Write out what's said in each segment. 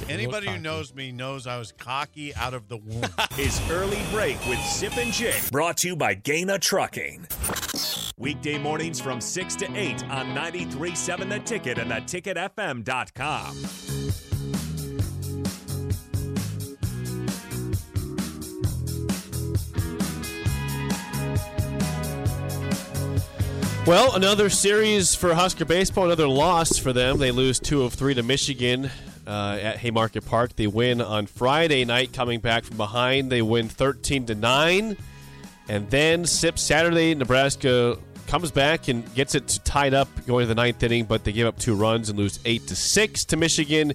This Anybody who knows me knows I was cocky out of the womb. His Early Break with Sip and Jake, brought to you by Gana Trucking. Weekday mornings from 6 to 8 on 93.7 The Ticket and theticketfm.com. Well, another series for Husker baseball, another loss for them. They lose two of three to Michigan uh, at Haymarket Park. They win on Friday night, coming back from behind. They win thirteen to nine, and then sip Saturday. Nebraska comes back and gets it tied up going to the ninth inning, but they give up two runs and lose eight to six to Michigan.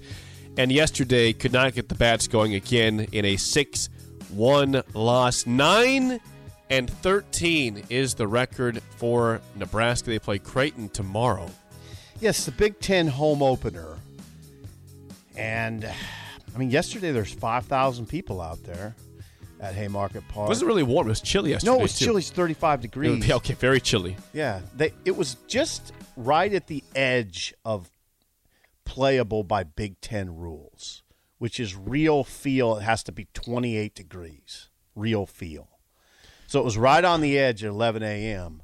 And yesterday could not get the bats going again in a six-one loss. Nine and 13 is the record for Nebraska. They play Creighton tomorrow. Yes, the Big Ten home opener. And, I mean, yesterday there's 5,000 people out there at Haymarket Park. It wasn't really warm. It was chilly yesterday. no, it was too. chilly. It's 35 degrees. Yeah, okay, very chilly. Yeah, they, it was just right at the edge of playable by Big Ten rules, which is real feel. It has to be 28 degrees, real feel. So it was right on the edge at 11 a.m.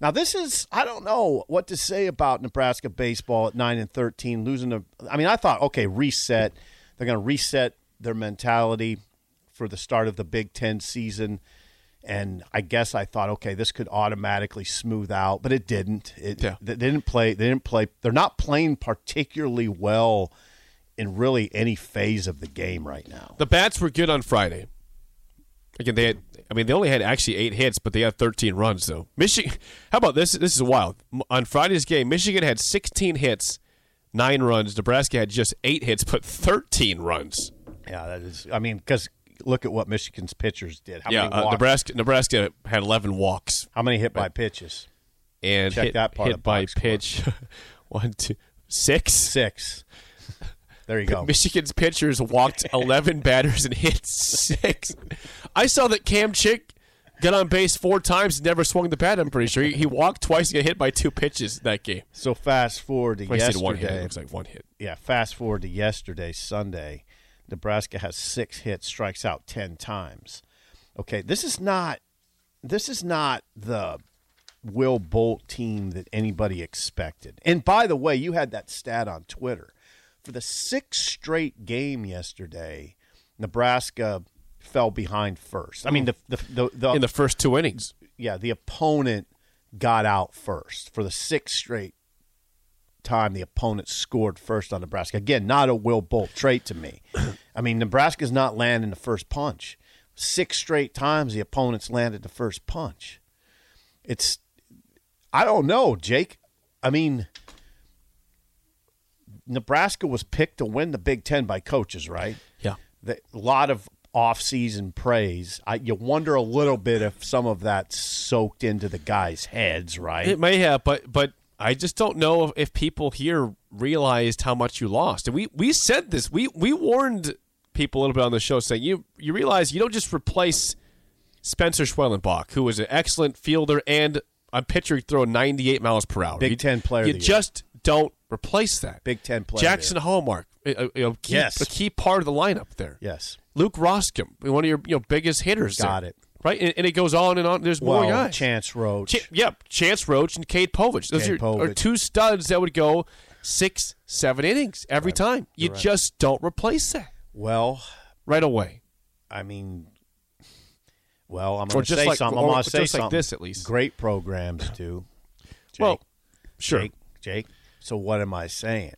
Now this is I don't know what to say about Nebraska baseball at nine and 13 losing. A, I mean, I thought okay, reset. They're going to reset their mentality for the start of the Big Ten season. And I guess I thought, okay, this could automatically smooth out, but it didn't. It Yeah. they didn't play. They didn't play. They're not playing particularly well in really any phase of the game right now. The bats were good on Friday. Again, they had. I mean, they only had actually eight hits, but they had 13 runs. Though Michigan. How about this? This is wild. On Friday's game, Michigan had 16 hits, nine runs. Nebraska had just eight hits, but 13 runs. Yeah, that is. I mean, because look at what Michigan's pitchers did. How yeah, many uh, Nebraska. Nebraska had 11 walks How many hit by pitches? and Check hit, that part hit by pitch. One, two, six. Six. There you go. Michigan's pitchers walked 11 batters and hit six. I saw that Cam Chick got on base four times and never swung the bat. I'm pretty sure he, he walked twice and got hit by two pitches that game. So fast forward to I said one hit. It looks like one hit. Yeah, fast forward to yesterday, Sunday. Nebraska has six hits, strikes out ten times. Okay, this is not this is not the Will Bolt team that anybody expected. And by the way, you had that stat on Twitter. For the sixth straight game yesterday, Nebraska fell behind first. I mean, the the the, the In the first two innings. yeah, the opponent got out first for the sixth straight time. The opponent scored first on Nebraska. Again, not a Will Bolt trait to me. I mean, Nebraska's not landing the first punch. Six straight times the opponents landed the first punch. It's, I don't know, Jake. I mean, Nebraska was picked to win the Big Ten by coaches, right? Yeah. the, a lot of off-season praise. I, you wonder a little bit if some of that soaked into the guys' heads, right? It may have, but but I just don't know if, people here realized how much you lost. And we we said this. We we warned people a little bit on the show saying you you realize you don't just replace Spencer Schwellenbach, who was an excellent fielder and a pitcher who throw 98 miles per hour. Big You- Ten player You year. just don't replace that. Big Ten player. Jaxon Hallmark, a, a, key, Yes. a key part of the lineup there. yes, Luke Roskam, one of your you know biggest hitters. Got there. it. Right, and, and it goes on and on. There's more well, guys. Chance Roach. Ch- yep, Chance Roach and Cade Povich. Those Cade are, are two studs that would go six, seven innings every time. You just don't replace that well, right away. I mean, well, I'm going to say like- something. I'm going to say just like something. this, at least. Great programs too. Jake, Well, sure. Jake, Jake. So what am I saying?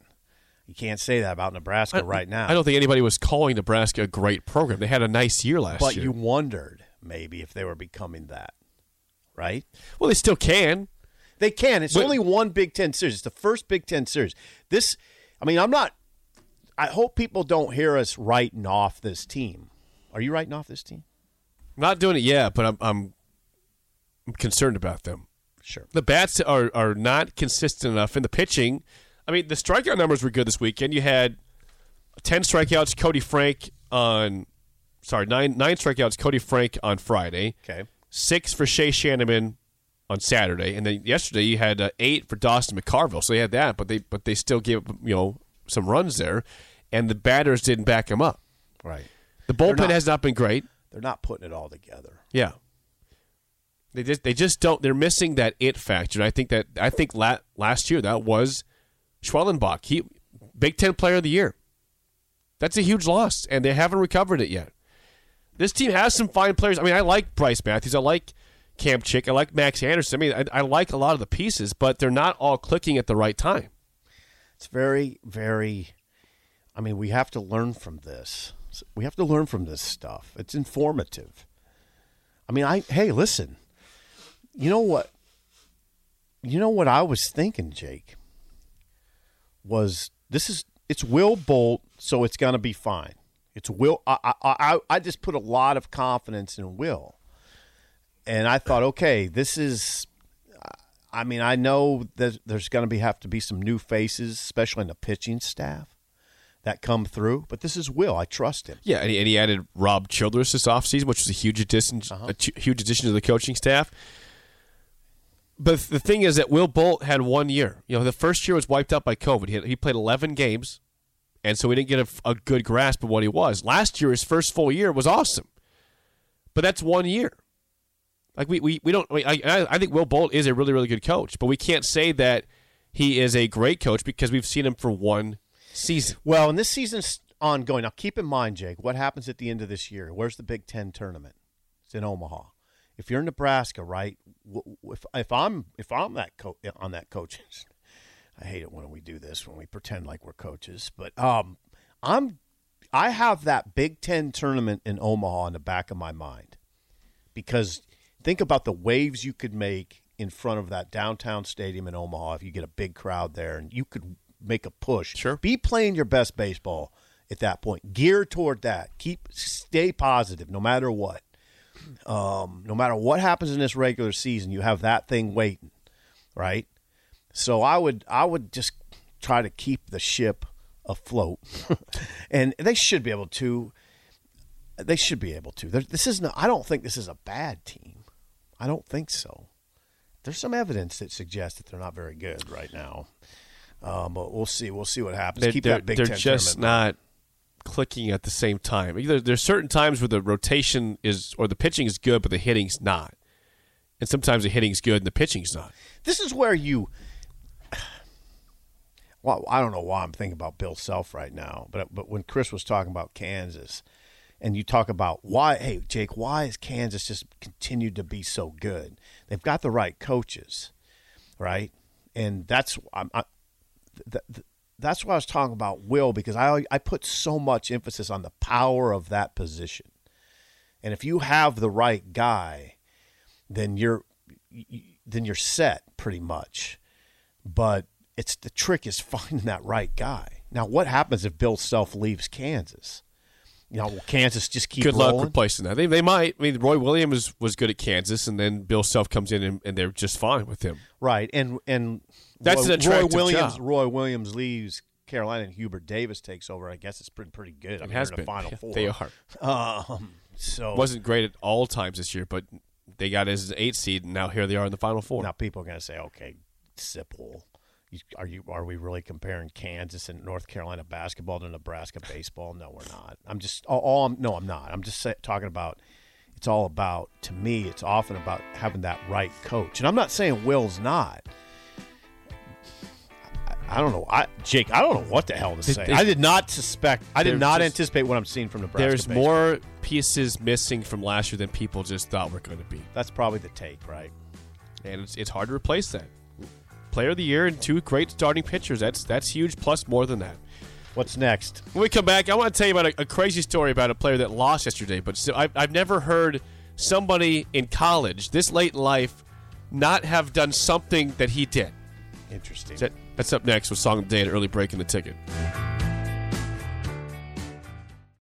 You can't say that about Nebraska right now. I don't think anybody was calling Nebraska a great program. They had a nice year last but year. But you wondered maybe if they were becoming that, right? well, they still can. They can. It's But- only one Big Ten series. It's the first Big Ten series. This, I mean, I'm not. I hope people don't hear us writing off this team. Are you writing off this team? I'm not doing it yet, but I'm, I'm I'm concerned about them. Sure. The bats are are not consistent enough in the pitching. I mean, the strikeout numbers were good this weekend. You had ten strikeouts, Koty Frank on, sorry, nine nine strikeouts, Koty Frank on Friday. Okay. Six for Shay Schanaman on Saturday, and then yesterday you had uh, eight for Dawson McCarville. So they had that, but they but they still gave you know some runs there. and the batters didn't back him up. Right. The bullpen not- has not been great. They're not putting it all together. Yeah. They just they just don't they're missing that it factor. I think that I think la- last year that was Schwellenbach. He Big 10 player of the year. That's a huge loss and they haven't recovered it yet. This team has some fine players. I mean, I like Brice Matthews. I like Cam Chick. I like Max Anderson. I mean, I, I like a lot of the pieces, but they're not all clicking at the right time. It's very, very. I mean, we have to learn from this. We have to learn from this stuff. It's informative. I mean, I hey, listen. You know what? You know what I was thinking, Jake. Was this is it's Will Bolt, so it's gonna be fine. It's Will. I I I, I just put a lot of confidence in Will, and I thought, okay, this is I mean, I know that there's going to be have to be some new faces, especially in the pitching staff, that come through. But this is Will. I trust him. Yeah, and he, and he added Rob Childress this offseason, which was a huge addition, uh-huh. a ch- huge addition to the coaching staff. But the thing is that Will Bolt had one year. You know, the first year was wiped out by COVID. He, had, he played 11 games, and so we didn't get a, a good grasp of what he was. Last year, his first full year was awesome, but that's one year. Like we, we, we don't. I, I think Will Bolt is a really really good coach, but we can't say that he is a great coach because we've seen him for one season. Well, and this season's ongoing. Now, keep in mind, Jake, what happens at the end of this year? Where's the Big Ten tournament? It's in Omaha. If you're in Nebraska, right? If if I'm if I'm that co- on that coach, I hate it when we do this when we pretend like we're coaches. But um, I'm I have that Big Ten tournament in Omaha in the back of my mind because think about the waves you could make in front of that downtown stadium in Omaha if you get a big crowd there and you could make a push. Sure. Be playing your best baseball at that point. Gear toward that. Keep stay positive no matter what. Um, no matter what happens in this regular season, you have that thing waiting, right? So I would I would just try to keep the ship afloat, and they should be able to. They should be able to. There, this isn't. I don't think this is a bad team. I don't think so. There's some evidence that suggests that they're not very good right now. Um, but we'll see. We'll see what happens. They're, Keep they're- that Big they're Ten just tournament. not clicking at the same time. Either there's certain times where the rotation is or the pitching is good, but the hitting's not, and sometimes the hitting's good and the pitching's not. This is where you. Well, I don't know why I'm thinking about Bill Self right now, but but when Chris was talking about Kansas, and you talk about why, hey Jake, why is Kansas just continued to be so good? They've got the right coaches, right? And that's I'm, I, th- th- that's why I was talking about Will because I I put so much emphasis on the power of that position, and if you have the right guy, then you're then you're set pretty much. But it's the trick is finding that right guy. Now, what happens if Bill Self leaves Kansas? You know, Kansas just keep good luck replacing that. They, they might. I mean, Roy Williams was was good at Kansas, and then Bill Self comes in and, and they're just fine with him. right, and and That's Roy, Roy Williams. job. Roy Williams leaves Carolina, and Hubert Davis takes over. I guess it's been pretty good. I It mean, has been. the Final Four. They are. Um, so Wasn't great at all times this year, but they got as an eight seed, and now here they are in the final four. Now people are going to say, okay, Sipple, are you are we really comparing Kansas and North Carolina basketball to Nebraska baseball? No, we're not. I'm just all, all I'm, no, I'm not. I'm just say, talking about. It's all about to me. It's often about having that right coach, and I'm not saying Will's not. I, I don't know. I Jake, I don't know what the hell to say. I did not suspect. I did not just- anticipate what I'm seeing from Nebraska. There's baseball. more pieces missing from last year than people just thought were going to be. That's probably the take, right? and it's, it's hard to replace that. Player of the year and two great starting pitchers. That's that's huge. Plus more than that. What's next? When we come back, I want to tell you about a, a crazy story about a player that lost yesterday. But still, I've, I've never heard somebody in college this late in life not have done something that he did. Interesting. That, that's up next with Song of the Day and early break in the ticket.